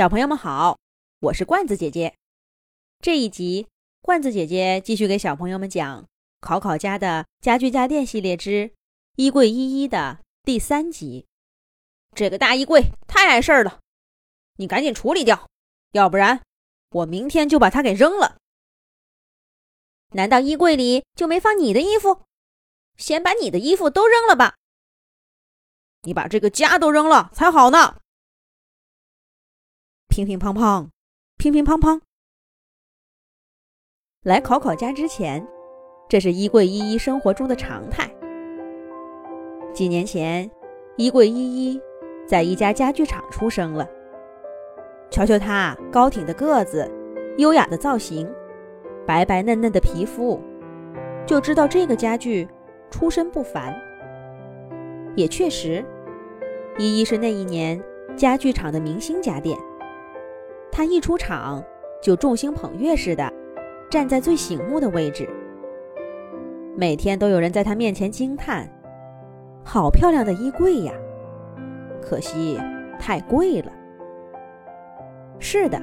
小朋友们好，我是罐子姐姐。这一集，罐子姐姐继续给小朋友们讲考考家的家具家电系列之衣柜一一的第三集。这个大衣柜太碍事儿了，你赶紧处理掉，要不然我明天就把它给扔了。难道衣柜里就没放你的衣服？先把你的衣服都扔了吧。你把这个家都扔了才好呢。乒乒乓乓，乒乒乓乓。来考考家之前，这是衣柜依依生活中的常态。几年前，衣柜依依在一家家具厂出生了。瞧瞧她高挺的个子，优雅的造型，白白嫩嫩的皮肤，就知道这个家具出身不凡。也确实，依依是那一年家具厂的明星家电。他一出场就众星捧月似的，站在最醒目的位置。每天都有人在他面前惊叹：“好漂亮的衣柜呀！”可惜太贵了。是的，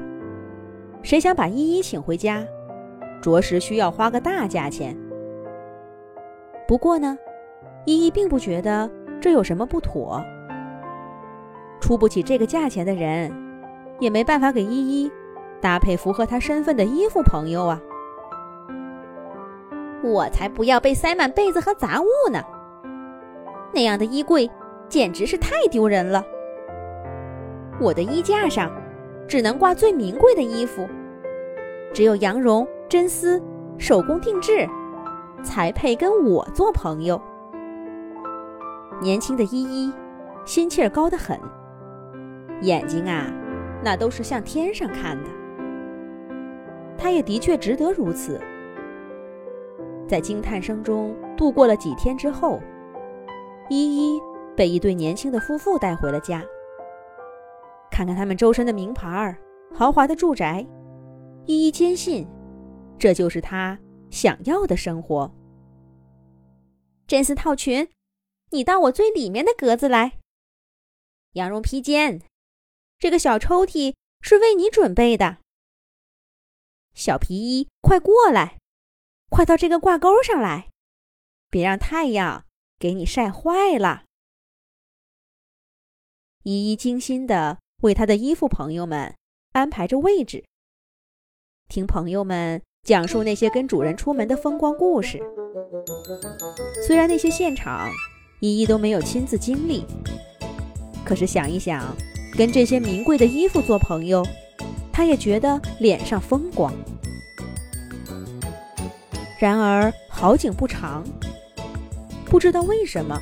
谁想把依依请回家，着实需要花个大价钱。不过呢，依依并不觉得这有什么不妥。出不起这个价钱的人。也没办法给依依搭配符合她身份的衣服，朋友啊！我才不要被塞满被子和杂物呢！那样的衣柜简直是太丢人了。我的衣架上只能挂最名贵的衣服，只有羊绒、真丝、手工定制，才配跟我做朋友。年轻的依依，心气儿高得很，眼睛啊！那都是向天上看的，他也的确值得如此。在惊叹声中度过了几天之后，依依被一对年轻的夫妇带回了家。看看他们周身的名牌儿、豪华的住宅，依依坚信，这就是她想要的生活。真丝套裙，你到我最里面的格子来。羊绒披肩。这个小抽屉是为你准备的，小皮衣，快过来，快到这个挂钩上来，别让太阳给你晒坏了。依依精心的为他的衣服朋友们安排着位置，听朋友们讲述那些跟主人出门的风光故事。虽然那些现场依依都没有亲自经历，可是想一想。跟这些名贵的衣服做朋友，他也觉得脸上风光。然而好景不长，不知道为什么，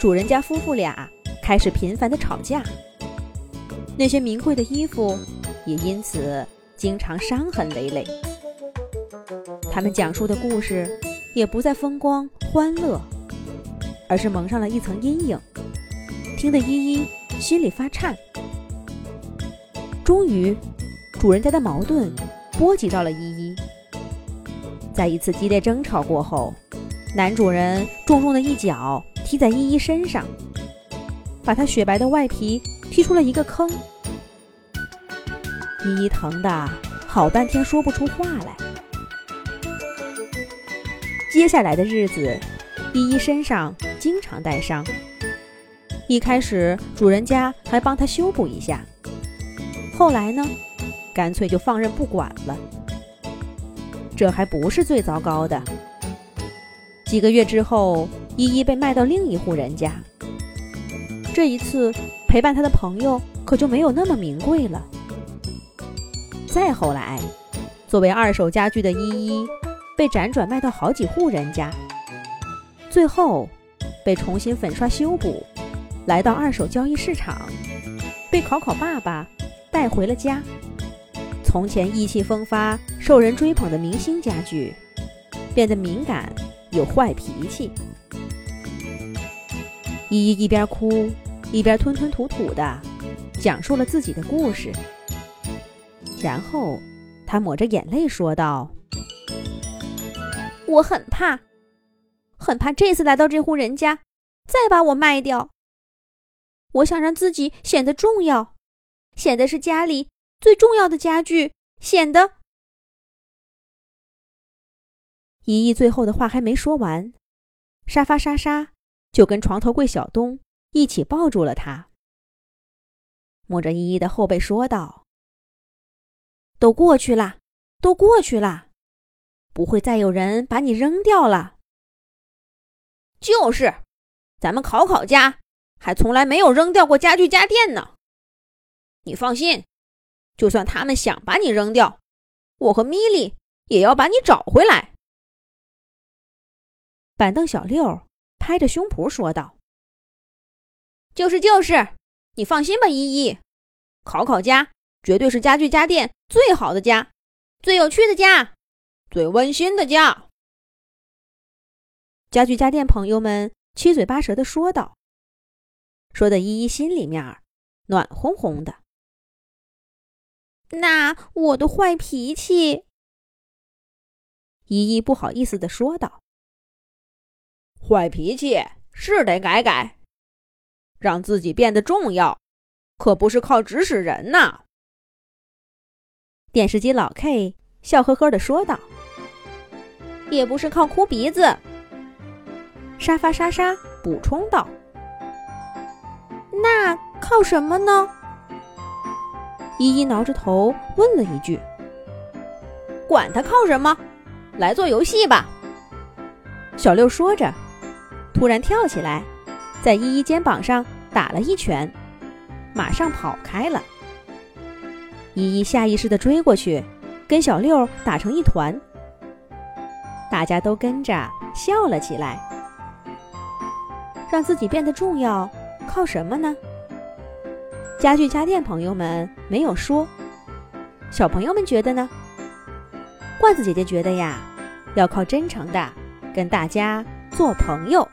主人家夫妇俩开始频繁的吵架。那些名贵的衣服也因此经常伤痕累累。他们讲述的故事也不再风光欢乐，而是蒙上了一层阴影，听得依依。心里发颤。终于，主人家的矛盾波及到了依依。在一次激烈争吵过后，男主人重重的一脚踢在依依身上，把她雪白的外皮踢出了一个坑。依依疼的好半天说不出话来。接下来的日子，依依身上经常带伤。一开始，主人家还帮他修补一下，后来呢，干脆就放任不管了。这还不是最糟糕的。几个月之后，依依被卖到另一户人家。这一次，陪伴他的朋友可就没有那么名贵了。再后来，作为二手家具的依依，被辗转卖到好几户人家，最后被重新粉刷修补。来到二手交易市场，被考考爸爸带回了家。从前意气风发、受人追捧的明星家具，变得敏感有坏脾气。依依一边哭一边吞吞吐吐的讲述了自己的故事，然后他抹着眼泪说道：“我很怕，很怕这次来到这户人家，再把我卖掉。”我想让自己显得重要，显得是家里最重要的家具，显得……依依最后的话还没说完，沙发莎莎就跟床头柜小东一起抱住了她，摸着依依的后背说道：“都过去了，都过去了，不会再有人把你扔掉了。就是，咱们考考家还从来没有扔掉过家具家电呢。你放心，就算他们想把你扔掉，我和米莉也要把你找回来。”板凳小六拍着胸脯说道：“就是就是，你放心吧，依依，考考家绝对是家具家电最好的家，最有趣的家，最温馨的家。”家具家电朋友们七嘴八舌的说道，说的依依心里面暖烘烘的。那我的坏脾气，依依不好意思的说道。坏脾气是得改改，让自己变得重要，可不是靠指使人呐。电视机老 K 笑呵呵的说道：“也不是靠哭鼻子。”沙发莎莎补充道：“那靠什么呢？”依依挠着头问了一句：“管他靠什么，来做游戏吧。”小六说着。突然跳起来，在依依肩膀上打了一拳，马上跑开了。依依下意识地追过去，跟小六打成一团。大家都跟着笑了起来。让自己变得重要，靠什么呢？家具家电朋友们没有说，小朋友们觉得呢？罐子姐姐觉得呀，要靠真诚的跟大家做朋友。